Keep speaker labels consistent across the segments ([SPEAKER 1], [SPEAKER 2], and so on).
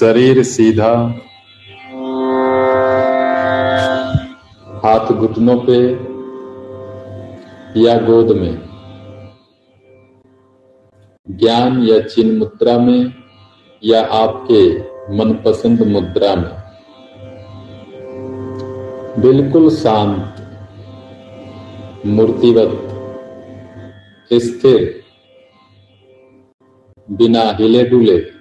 [SPEAKER 1] शरीर सीधा, हाथ घुटनों पे या गोद में। ज्ञान या चिन्ह मुद्रा में या आपके मनपसंद मुद्रा में। बिल्कुल शांत, मूर्तिवत, स्थिर, बिना हिले डुले।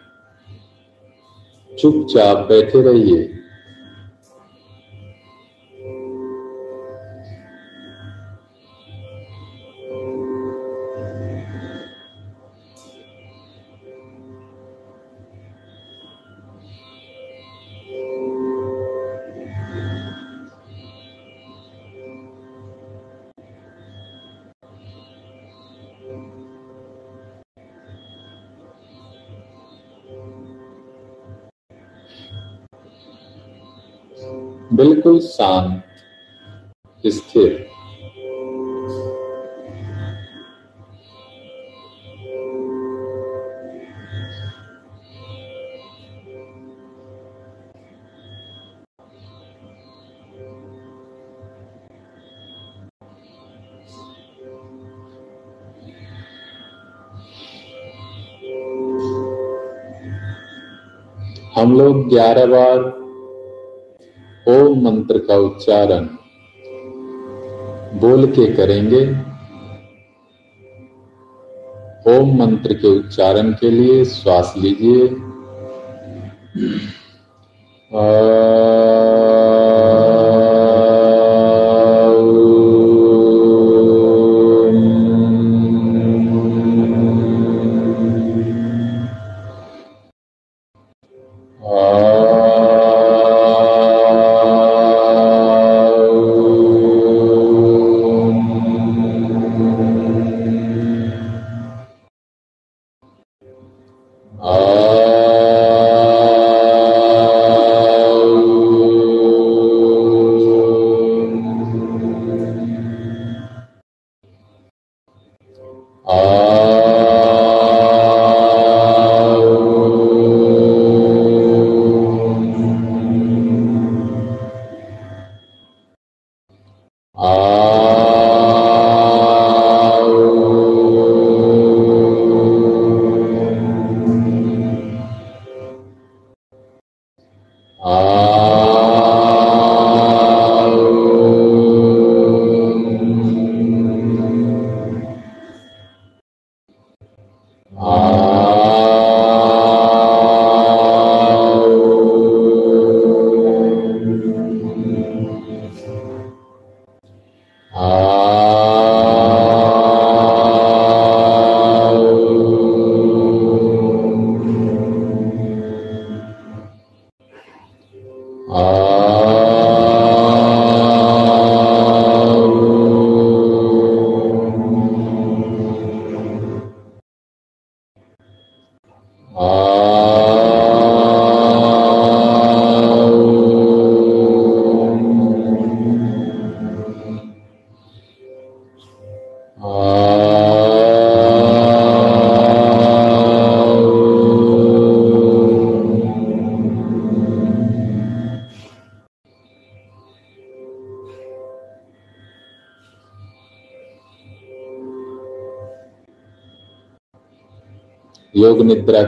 [SPEAKER 1] चुपचाप बैठे रहिए। बिल्कुल शांत स्थिर। हम लोग ग्यारह बार मंत्र का उच्चारण बोल के करेंगे। ओम मंत्र के उच्चारण के लिए श्वास लीजिए। योग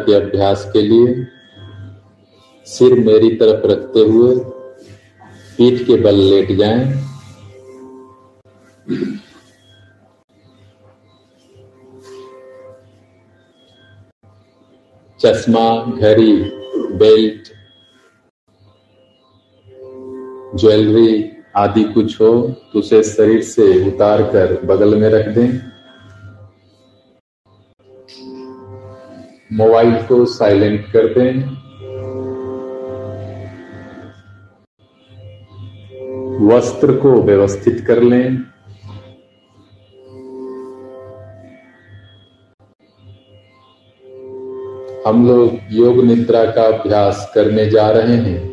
[SPEAKER 1] के अभ्यास के लिए सिर मेरी तरफ़ रखते हुए पीठ के बल लेट जाएँ। चश्मा, घड़ी, बेल्ट, ज्वेलरी आदि कुछ हो तो उसे शरीर से उतार कर बगल में रख दें मोबाइल को साइलेंट कर दें। वस्त्र को व्यवस्थित कर लें। हम लोग योग निद्रा का अभ्यास करने जा रहे हैं।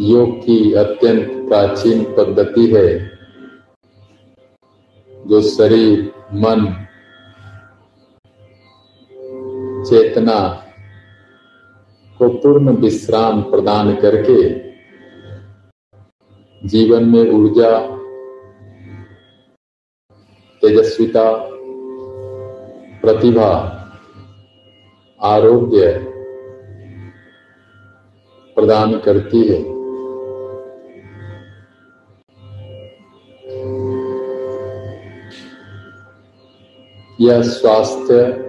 [SPEAKER 1] योग की अत्यंत प्राचीन पद्धति है। जो शरीर मन, चेतना को पूर्ण विश्राम प्रदान करके जीवन में ऊर्जा, तेजस्विता, प्रतिभा, आरोग्य प्रदान करती है। यह स्वास्थ्य,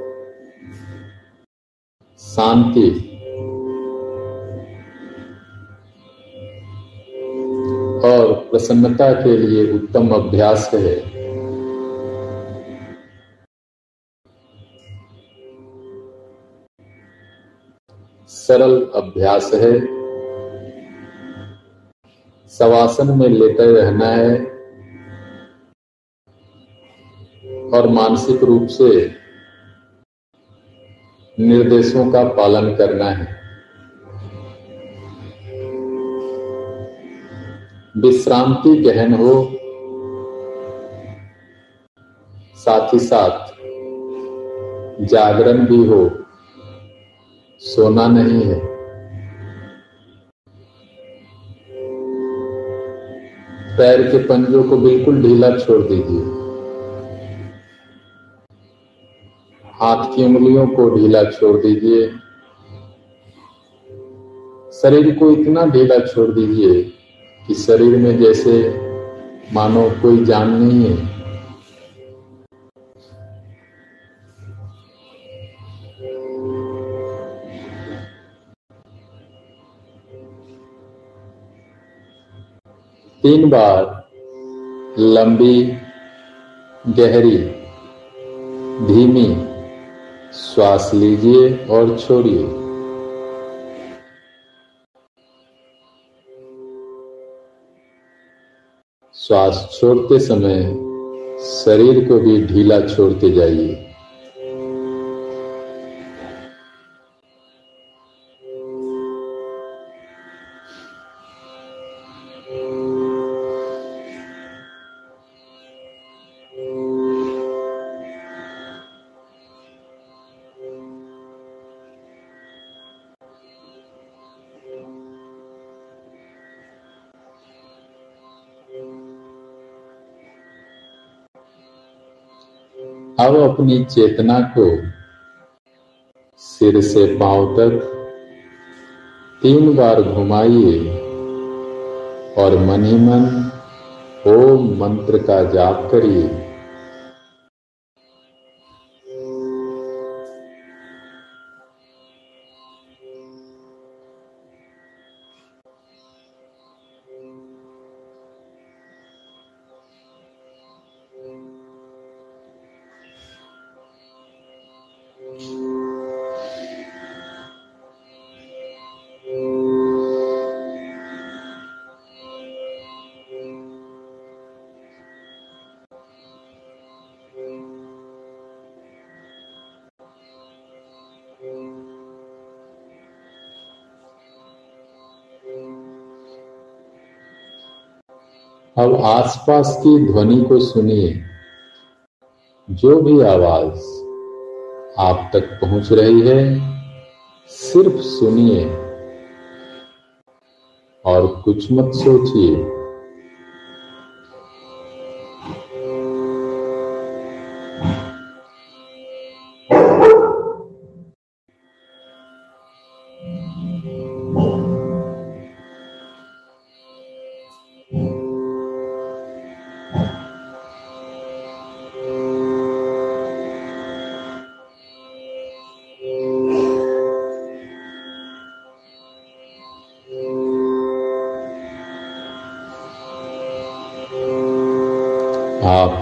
[SPEAKER 1] शांति। और प्रसन्नता के लिए उत्तम अभ्यास है। सरल अभ्यास है। सवासन में लेटे रहना है। और मानसिक रूप से निर्देशों का पालन करना है। विश्रांति गहन हो, साथ ही साथ जागरण भी हो, सोना नहीं है। पैर के पंजों को बिल्कुल ढीला छोड़ दीजिए। हाथ की उंगलियों को ढीला छोड़ दीजिए। शरीर को इतना ढीला छोड़ दीजिए कि शरीर में जैसे मानो कोई जान नहीं है। तीन बार लंबी, गहरी, धीमी श्वास लीजिए और छोड़िए। श्वास छोड़ते समय शरीर को भी ढीला छोड़ते जाइए। अपनी चेतना को सिर से पाँव तक तीन बार घुमाइए और मन ही मन ओम मंत्र का जाप करिए। अब आसपास की ध्वनि को सुनिए। जो भी आवाज़ आप तक पहुँच रही है, सिर्फ़ सुनिए और कुछ मत सोचिए।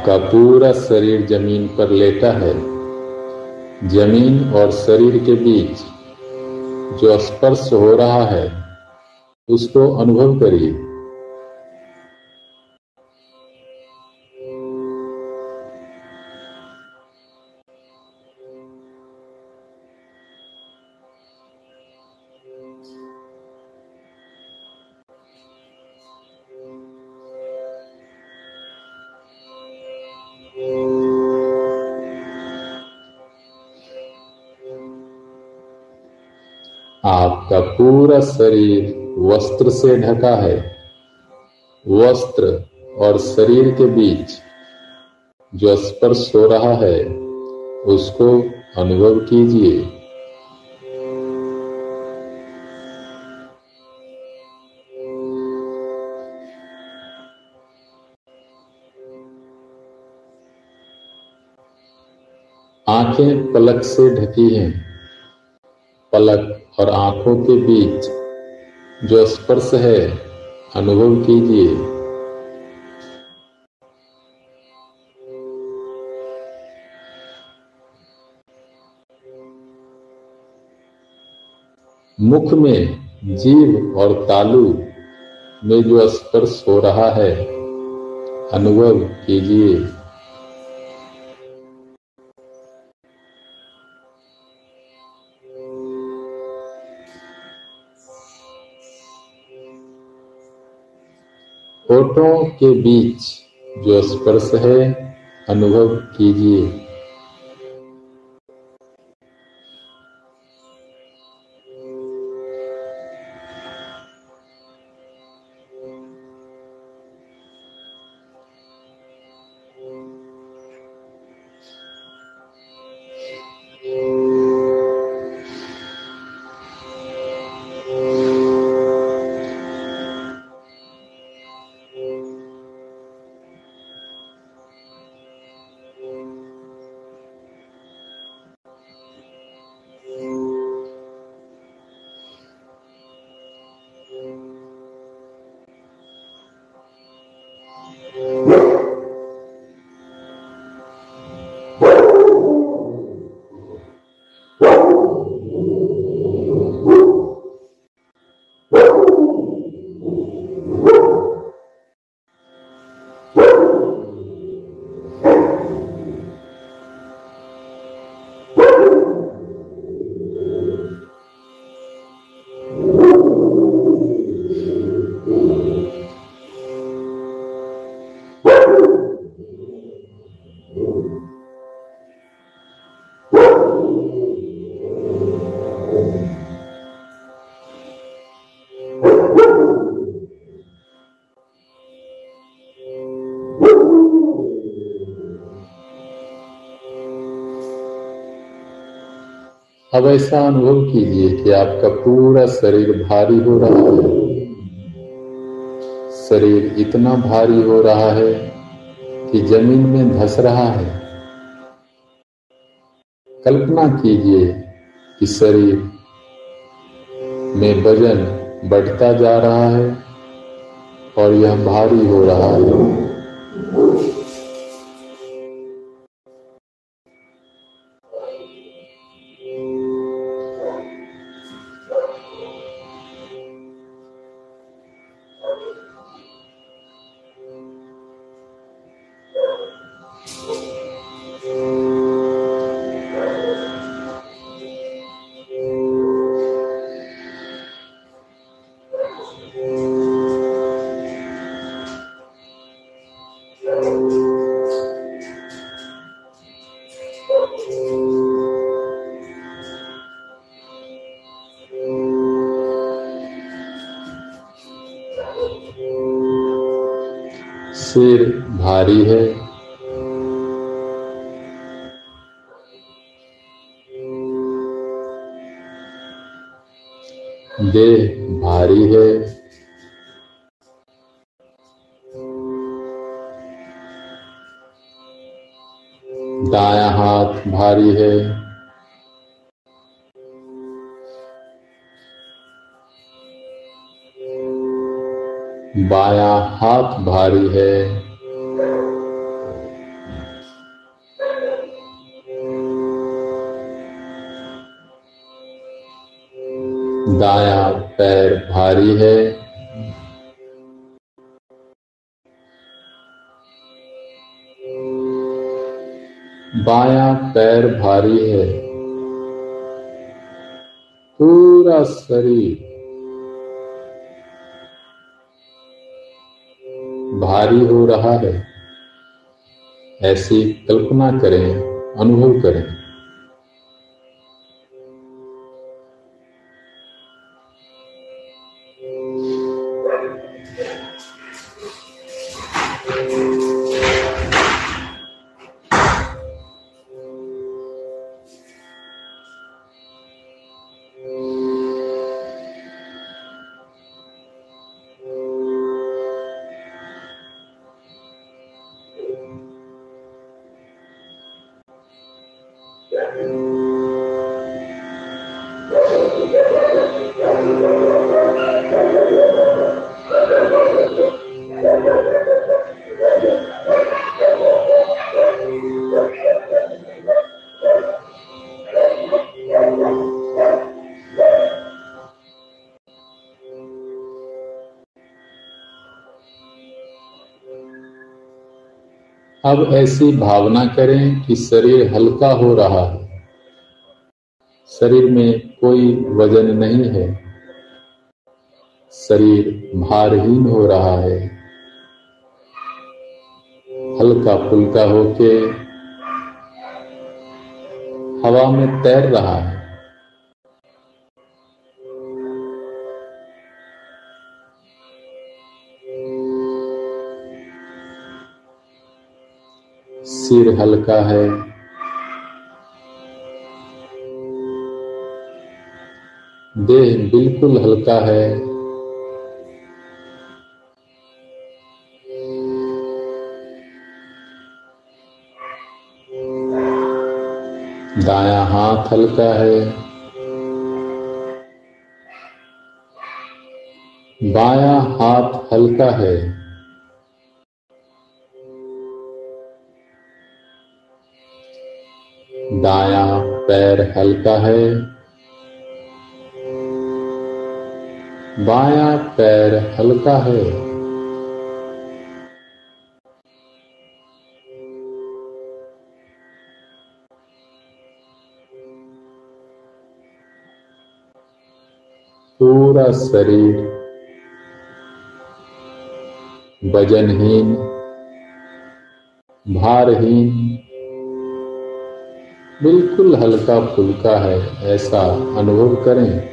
[SPEAKER 1] आपका पूरा शरीर ज़मीन पर लेटा है। ज़मीन और शरीर के बीच जो स्पर्श हो रहा है, उसको अनुभव करिए। आपका पूरा शरीर वस्त्र से ढका है। वस्त्र और शरीर के बीच जो स्पर्श हो रहा है, उसको अनुभव कीजिए। आँखें पलक से ढकी हैं। पलक और आँखों के बीच जो स्पर्श है, अनुभव कीजिए। मुख में जीव और तालु में जो स्पर्श हो रहा है, अनुभव कीजिए। होठों के बीच जो स्पर्श है अनुभव कीजिए। अब ऐसा अनुभव कीजिए कि आपका पूरा शरीर भारी हो रहा है। शरीर इतना भारी हो रहा है कि ज़मीन में धस रहा है। कल्पना कीजिए कि शरीर में वज़न बढ़ता जा रहा है और यह भारी हो रहा है। सिर भारी है। देह भारी है। दाया हाथ भारी है। बाया हाथ भारी है। भारी है। बाया पैर भारी है। पूरा शरीर भारी हो रहा है। ऐसी कल्पना करें, अनुभव करें। अब ऐसी भावना करें कि शरीर हल्का हो रहा है। शरीर में कोई वज़न नहीं है। शरीर भारहीन हो रहा है। हल्का फुल्का होके हवा में तैर रहा है। हल्का है। देह बिल्कुल हल्का है। दाया हाथ हल्का है। बाया हाथ हल्का है। दाया पैर हल्का है। बाया पैर हल्का है। पूरा शरीर वजनहीन भारहीन बिल्कुल हल्का फुल्का है ऐसा अनुभव करें।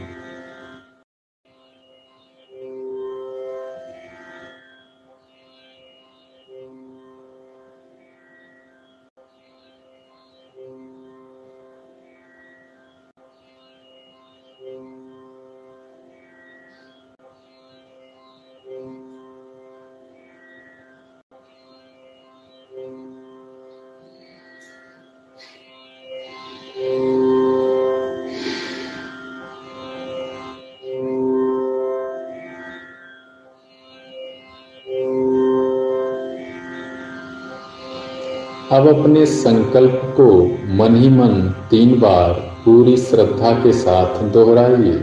[SPEAKER 1] अपने संकल्प को मन ही मन तीन बार पूरी श्रद्धा के साथ दोहराइए।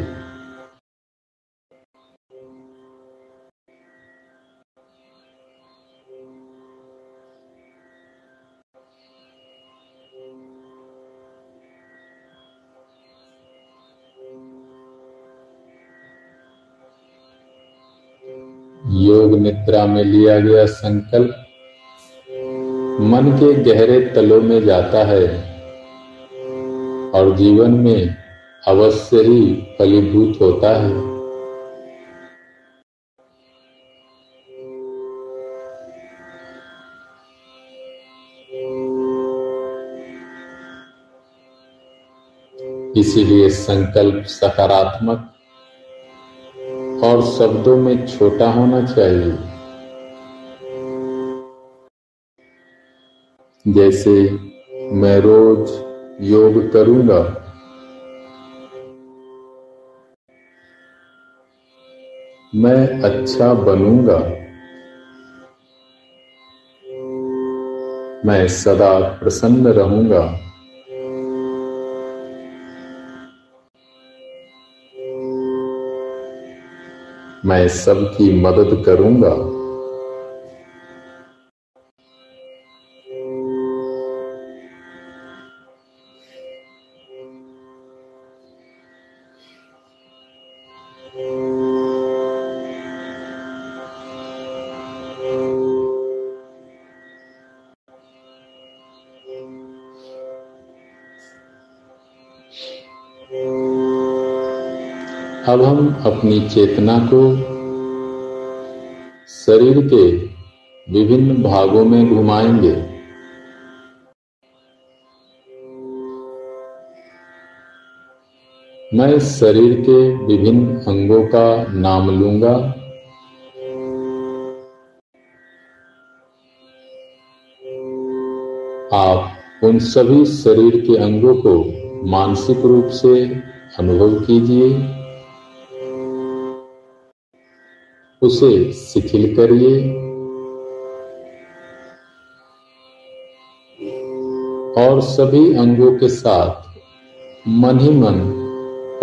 [SPEAKER 1] योग निद्रा में लिया गया संकल्प मन के गहरे तलों में जाता है और जीवन में अवश्य ही फलीभूत होता है। इसीलिए संकल्प सकारात्मक और शब्दों में छोटा होना चाहिए। जैसे मैं रोज योग करूँगा। मैं अच्छा बनूँगा। मैं सदा प्रसन्न रहूँगा। मैं सबकी मदद करूँगा। अब हम अपनी चेतना को शरीर के विभिन्न भागों में घुमाएँगे। मैं शरीर के विभिन्न अंगों का नाम लूँगा। आप उन सभी शरीर के अंगों को मानसिक रूप से अनुभव कीजिए। उसे शिथिल करिए। और सभी अंगों के साथ मन ही मन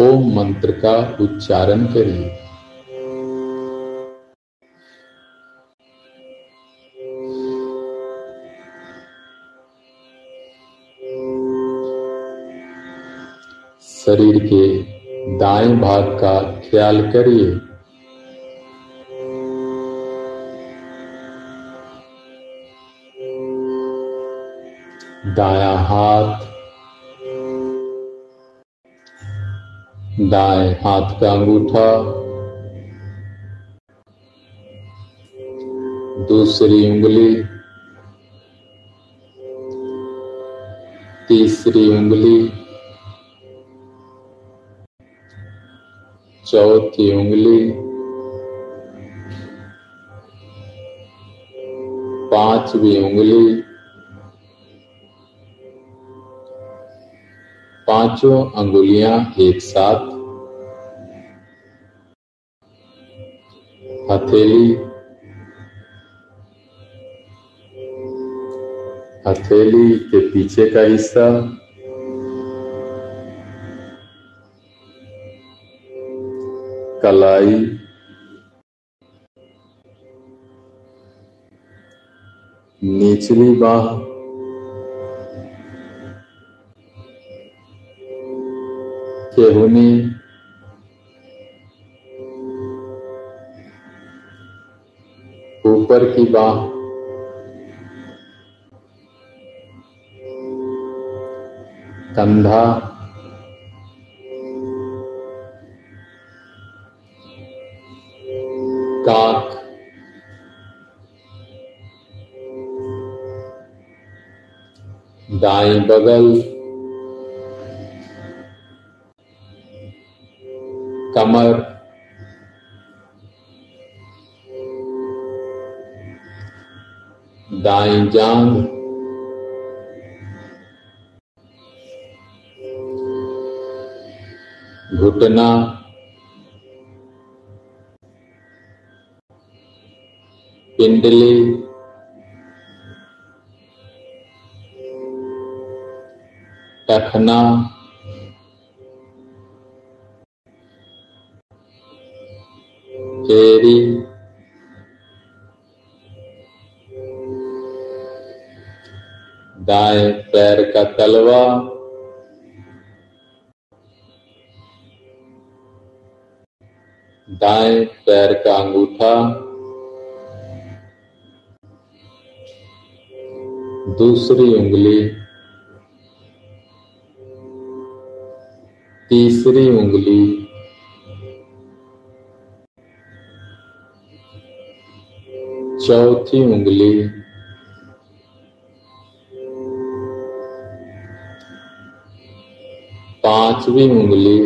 [SPEAKER 1] ओम मंत्र का उच्चारण करिए। शरीर के दाएँ भाग का ख्याल करिए। दाया हाथ। दाएँ हाथ का अंगूठा। दूसरी उंगली। तीसरी उंगली। चौथी उंगली। पांचवी उंगली। पाँचों अंगुलियाँ एक साथ। हथेली। हथेली के पीछे का हिस्सा। कलाई। निचली बाह। केहुनी ऊपर की बाह कंधा। काक। दाएँ बगल। जांग घुटना। पिंडली। टखना। एरी दाएँ पैर का तलवा। दाएँ पैर का अंगूठा। दूसरी उंगली। तीसरी उंगली। चौथी उंगली। पांचवी उंगली।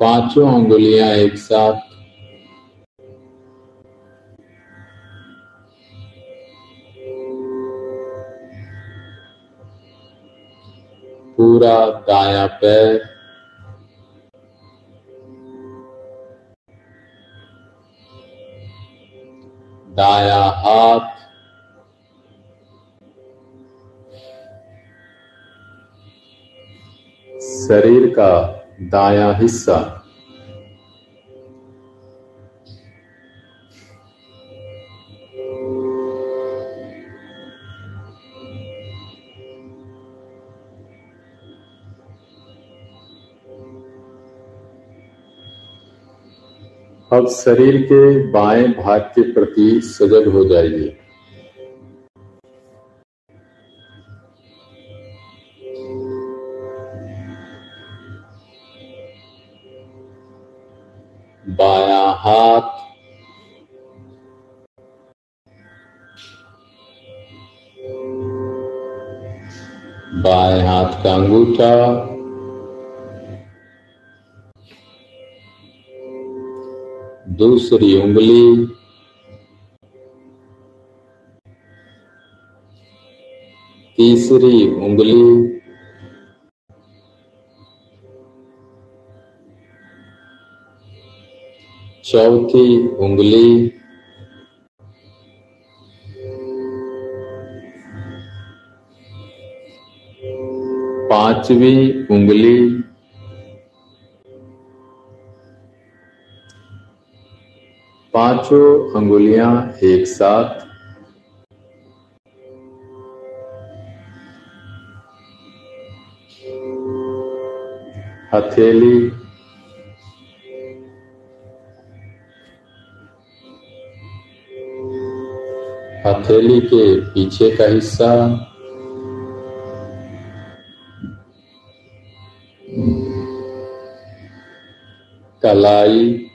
[SPEAKER 1] पाँचों उंगलियाँ एक साथ। पूरा दाया पैर। दाया हाथ। शरीर का दाया हिस्सा। अब शरीर के बाएँ भाग के प्रति सजग हो जाइए। बाया हाथ। बाएँ हाथ का अंगूठा। दूसरी उंगली। तीसरी उंगली। चौथी उंगली। पांचवी उंगली। पाँचों अंगुलियाँ एक साथ। हथेली। हथेली के पीछे का हिस्सा। कलाई।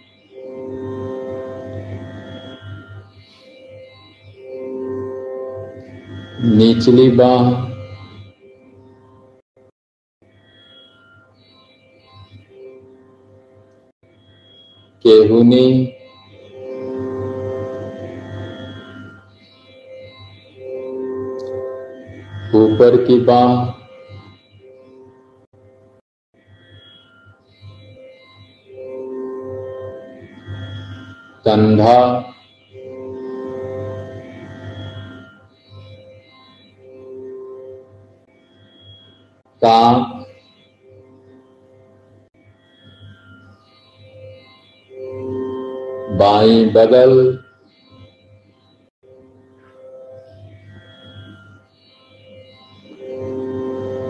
[SPEAKER 1] निचली बाह केहुनी ऊपर की बाह कंधा काँप बाई बगल।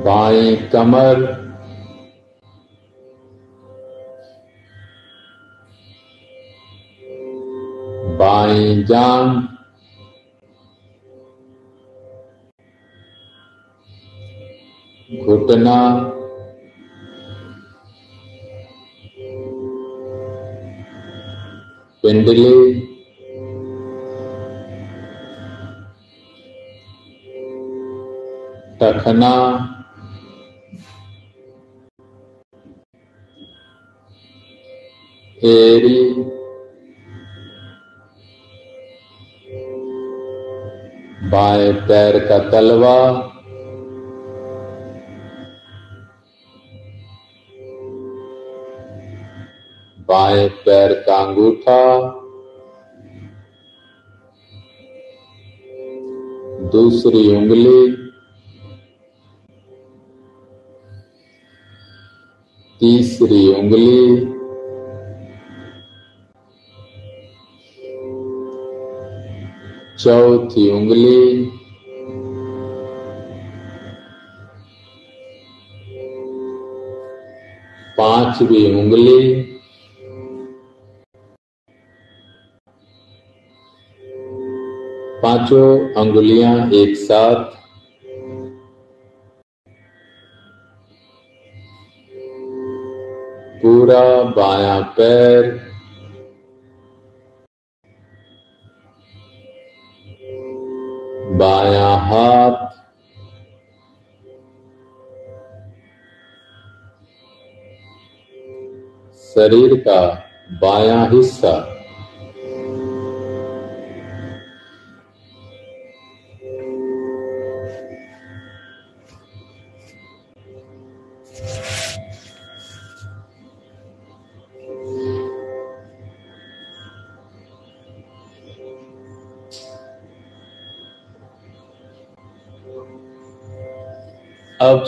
[SPEAKER 1] By Qamar. बाई जांग घुटना पिंडली टखना एरी बाएँ पैर का तलवा। बाएँ पैर का अंगूठा दूसरी उंगली। तीसरी उंगली। चौथी उंगली। पांचवी उंगली। पाँचों अंगुलियाँ एक साथ। पूरा बायां पैर। बायां हाथ। शरीर का बायां हिस्सा।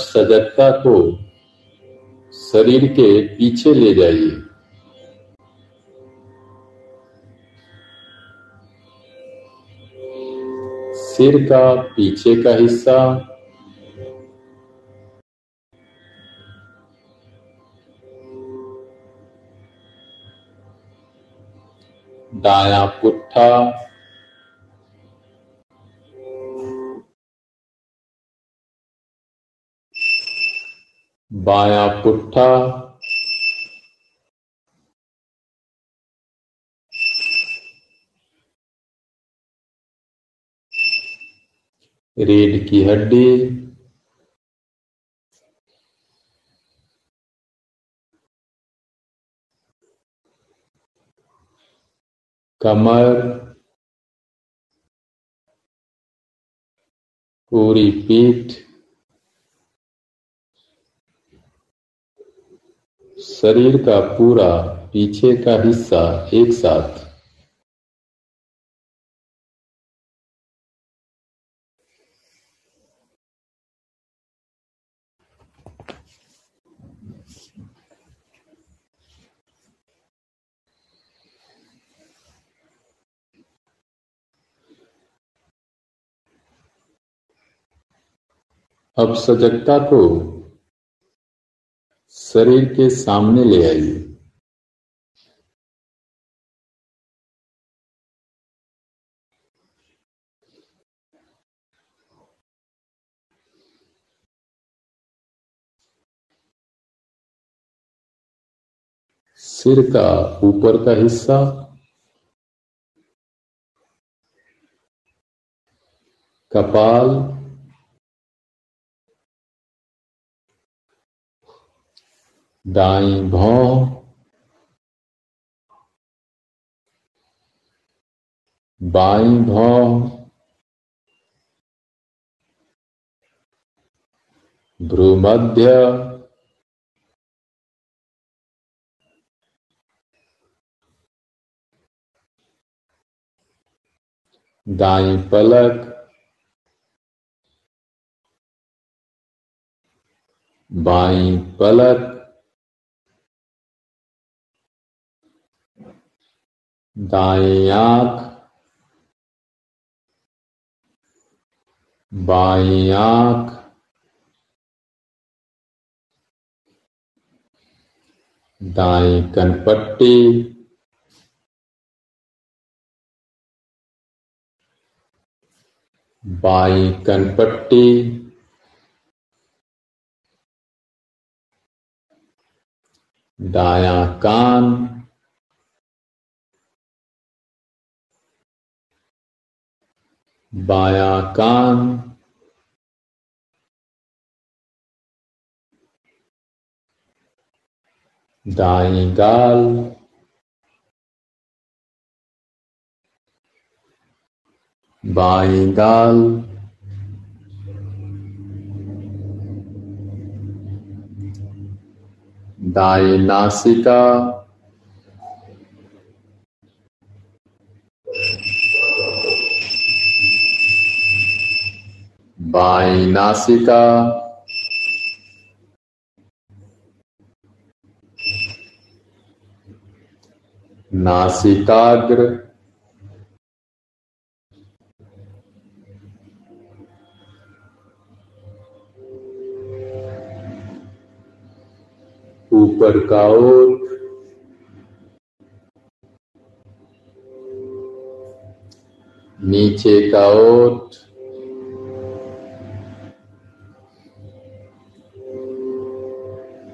[SPEAKER 1] सजगता को शरीर के पीछे ले जाइए। सिर का पीछे का हिस्सा दाया पुट्ठा बाया पुट्ठा। रीढ़ की हड्डी। कमर। पूरी पीठ। शरीर का पूरा पीछे का हिस्सा एक साथ। अब सजगता को शरीर के सामने ले आइए। सिर का ऊपर का हिस्सा कपाल दाई भौं। बाई भौं। भ्रूमध्य दाई पलक। बाई पलक। दाएँ आँख बाई आँख दाएँ कनपट्टी बाई कनपट्टी दाया कान बाया कान दाई गाल। बाई गाल। दाई नासिका। बाई नासिका नासिकाग्र। ऊपर का ओठ नीचे का ओठ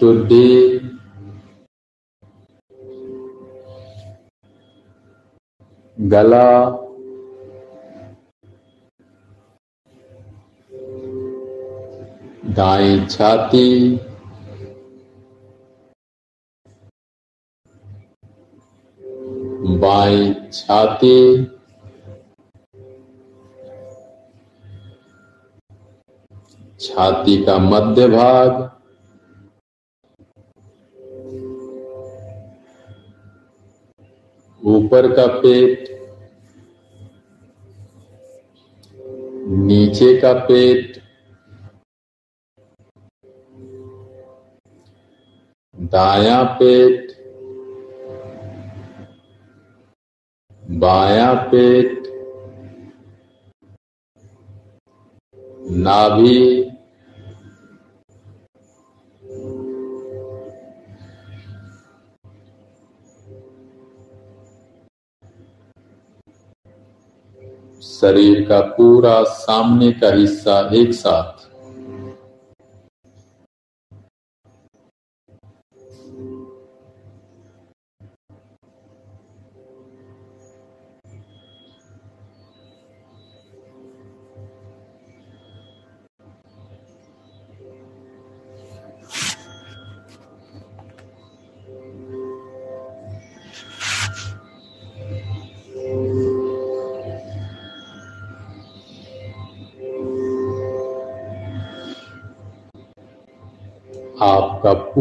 [SPEAKER 1] टुड्डी गला। दाई छाती। बाई छाती। छाती का मध्य भाग। ऊपर का पेट नीचे का पेट दाया पेट बाया पेट नाभि शरीर का पूरा सामने का हिस्सा एक साथ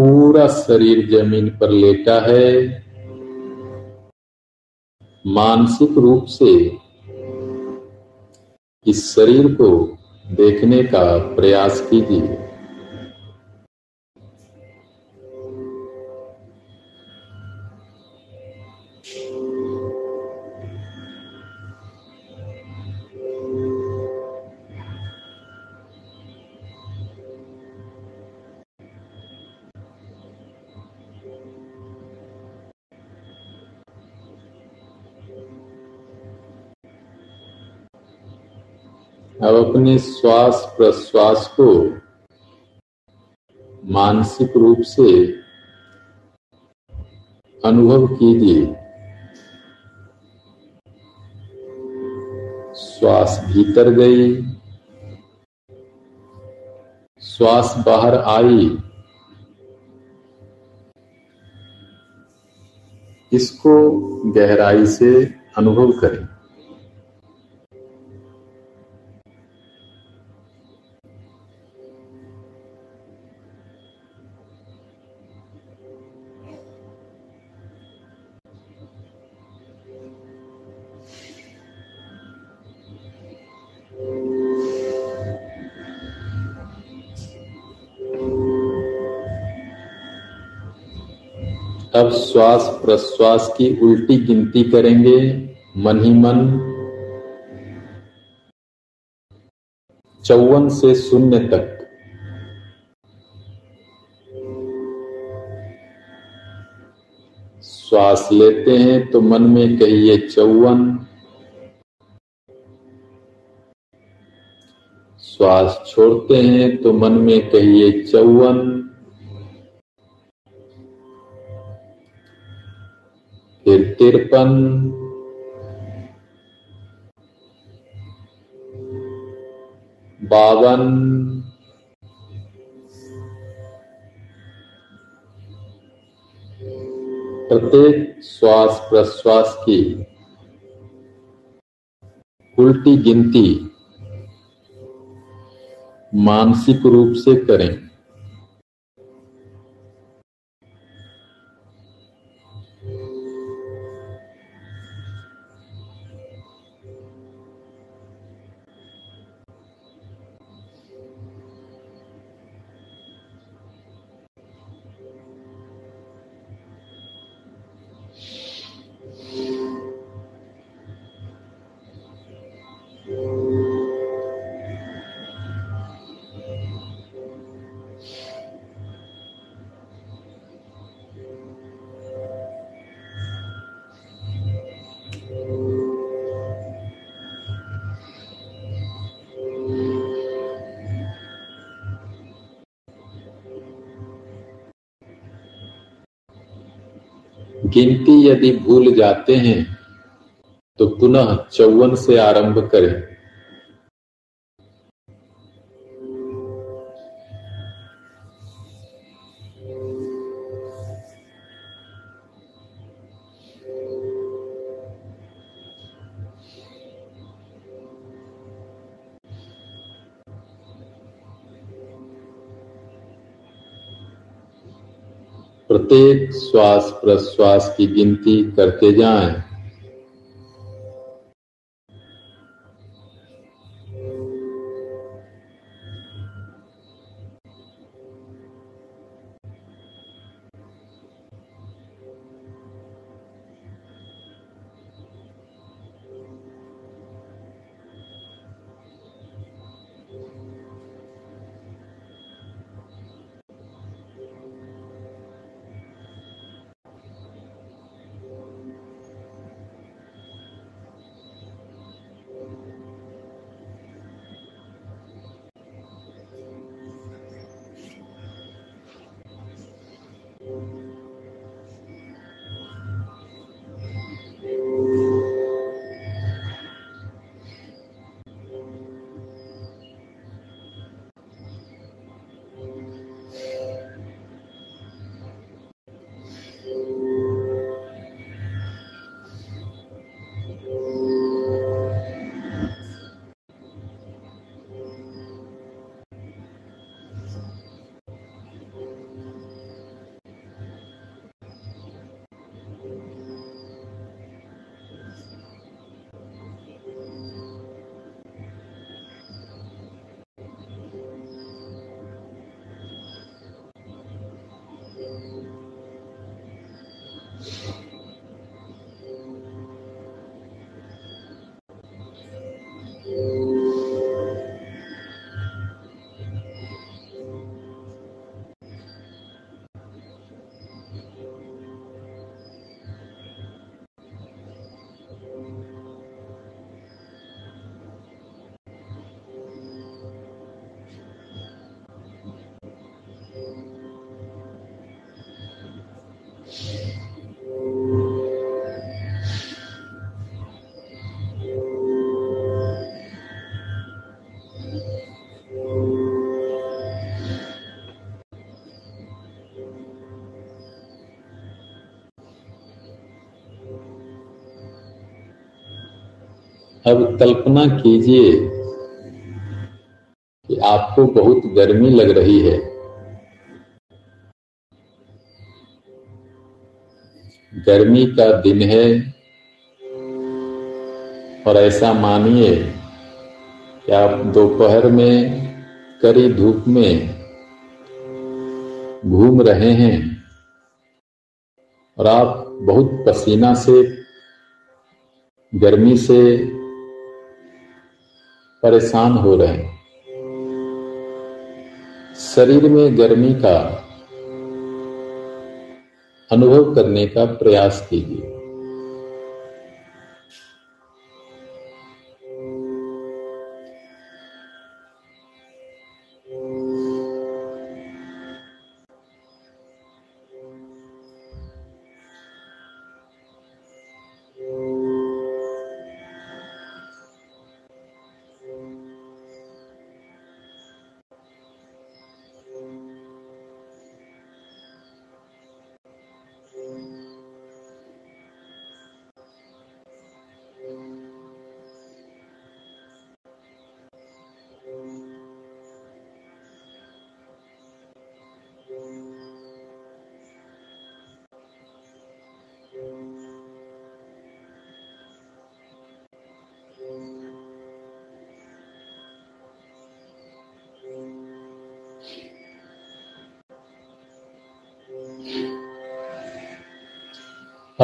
[SPEAKER 1] पूरा शरीर ज़मीन पर लेटा है। मानसिक रूप से इस शरीर को देखने का प्रयास कीजिए। अपने श्वास प्रश्वास को मानसिक रूप से अनुभव कीजिए। श्वास भीतर गई। श्वास बाहर आई। इसको गहराई से अनुभव करें। अब श्वास प्रश्वास की उल्टी गिनती करेंगे। मन ही मन। चौवन से शून्य तक। श्वास लेते हैं तो मन में कहिए चौवन। श्वास छोड़ते हैं तो मन में कहिए चौवन। तिरपन बावन प्रत्येक श्वास प्रश्वास की उल्टी गिनती मानसिक रूप से करें गिनती यदि भूल जाते हैं तो पुनः चौवन से आरंभ करें। श्वास प्रश्वास की गिनती करते जाएँ। अब कल्पना कीजिए कि आपको बहुत गर्मी लग रही है। गर्मी का दिन है और ऐसा मानिए कि आप दोपहर में करी धूप में घूम रहे हैं और आप बहुत पसीना से गर्मी से परेशान हो रहे। हैं शरीर में गर्मी का अनुभव करने का प्रयास कीजिए।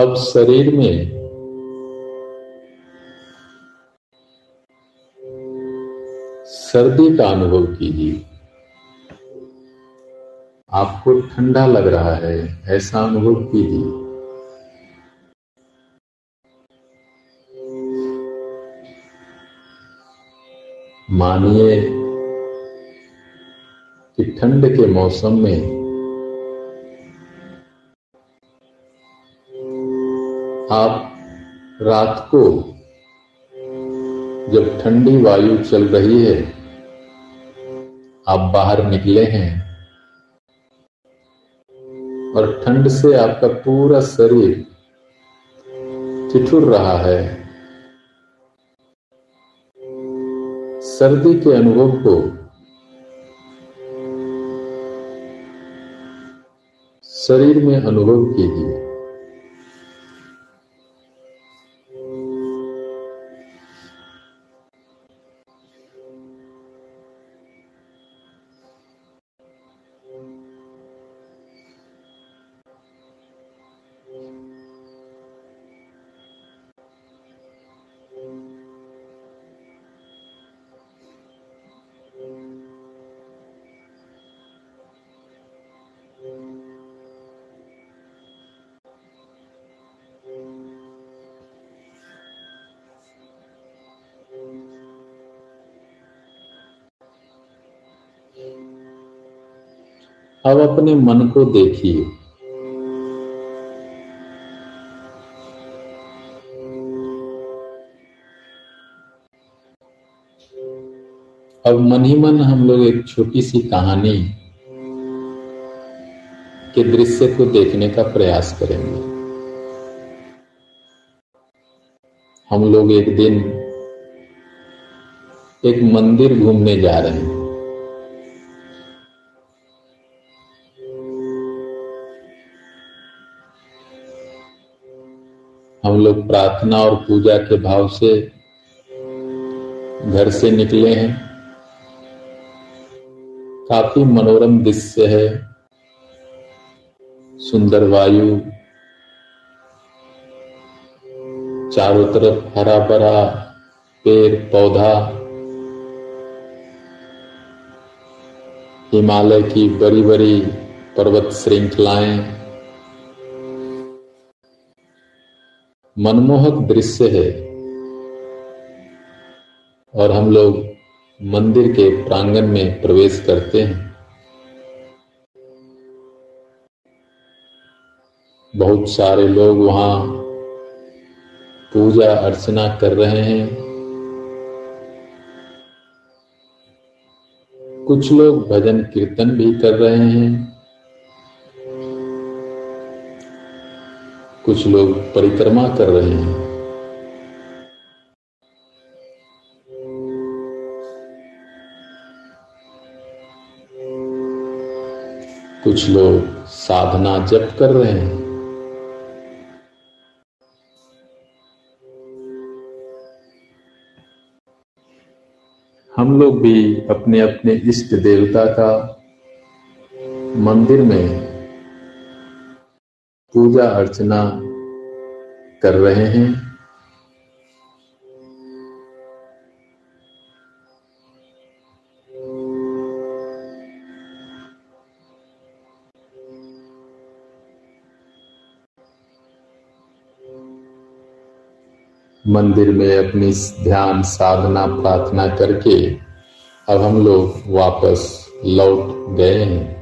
[SPEAKER 1] अब शरीर में। सर्दी का अनुभव कीजिए। आपको ठंडा लग रहा है, ऐसा अनुभव कीजिए। मानिए कि ठंड के मौसम में आप रात को जब ठंडी वायु चल रही है, आप बाहर निकले हैं और ठंड से आपका पूरा शरीर ठिठुर रहा है। सर्दी के अनुभव को शरीर में अनुभव कीजिए। अब अपने मन को देखिए। अब मन ही मन हम लोग एक छोटी सी कहानी के दृश्य को देखने का प्रयास करेंगे। हम लोग एक दिन एक मंदिर घूमने जा रहे हैं। लोग प्रार्थना और पूजा के भाव से घर से निकले हैं। काफ़ी मनोरम दृश्य है। सुंदर वायु। चारों तरफ़ हरा भरा पेड़ पौधा हिमालय की बड़ी बड़ी पर्वत श्रृंखलाएँ। मनमोहक दृश्य है। और हम लोग मंदिर के प्रांगण में प्रवेश करते हैं। बहुत सारे लोग वहाँ पूजा अर्चना कर रहे हैं। कुछ लोग भजन कीर्तन भी कर रहे हैं। कुछ लोग परिक्रमा कर रहे हैं। कुछ लोग साधना जप कर रहे हैं। हम लोग भी अपने अपने इष्ट देवता का मंदिर में पूजा अर्चना कर रहे हैं। मंदिर में अपनी ध्यान, साधना, प्रार्थना करके अब हम लोग वापस लौट गए हैं।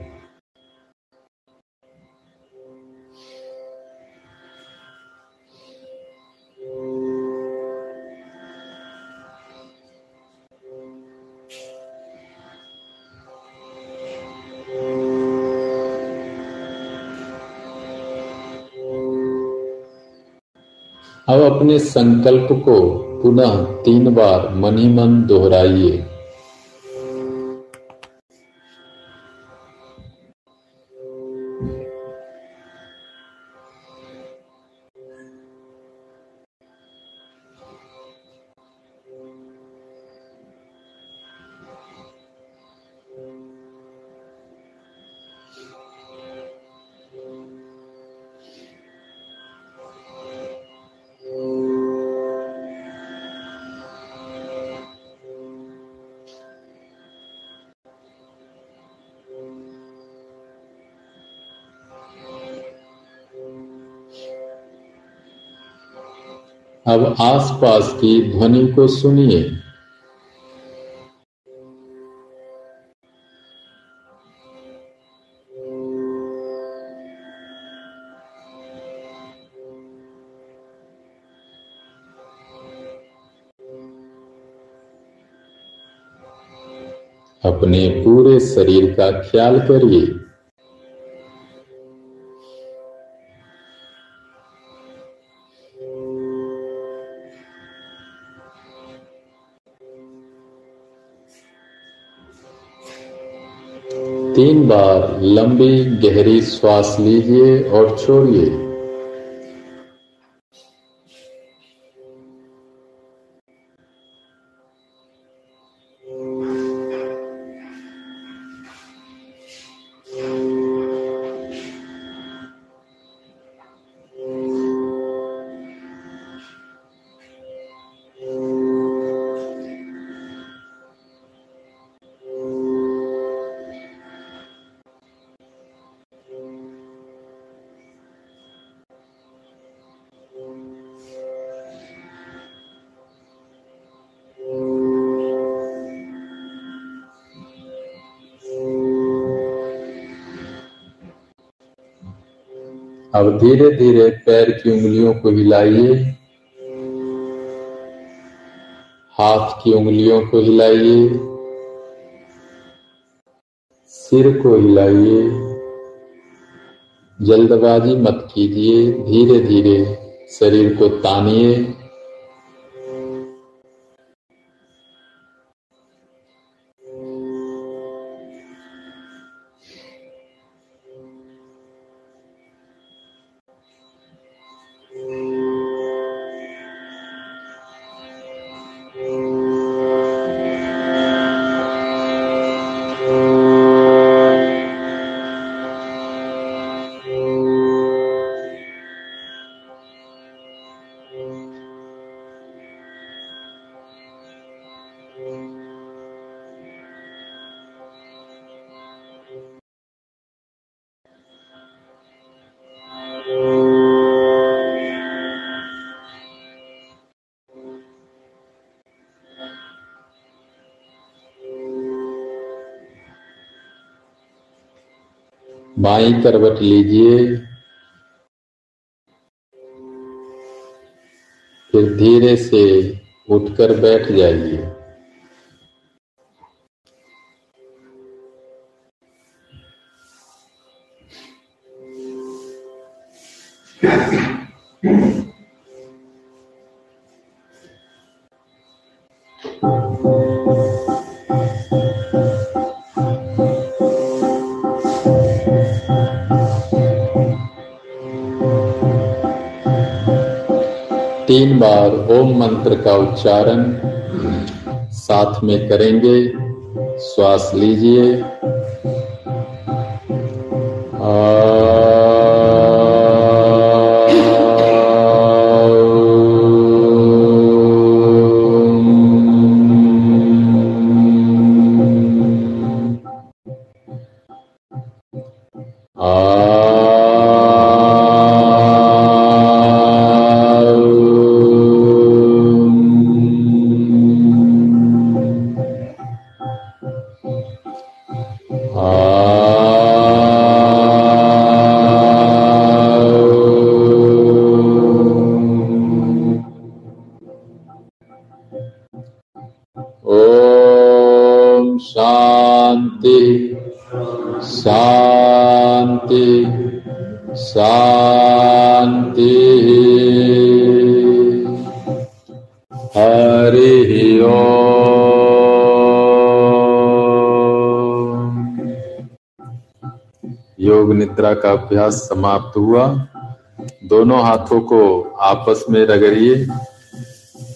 [SPEAKER 1] अपने संकल्प को पुनः तीन बार मनी मन दोहराइए। अब आसपास की ध्वनि को सुनिए। अपने पूरे शरीर का ख्याल करिए। बार लंबी गहरी श्वास लीजिए और छोड़िए। अब धीरे धीरे पैर की उंगलियों को हिलाइए। हाथ की उंगलियों को हिलाइए। सिर को हिलाइए। जल्दबाजी मत कीजिए। धीरे धीरे शरीर को तानिए। बाई करवट लीजिए फिर धीरे से उठकर बैठ जाइए Yeah. ओम मंत्र का उच्चारण साथ में करेंगे श्वास लीजिए। का अभ्यास समाप्त हुआ। दोनों हाथों को आपस में रगड़िए।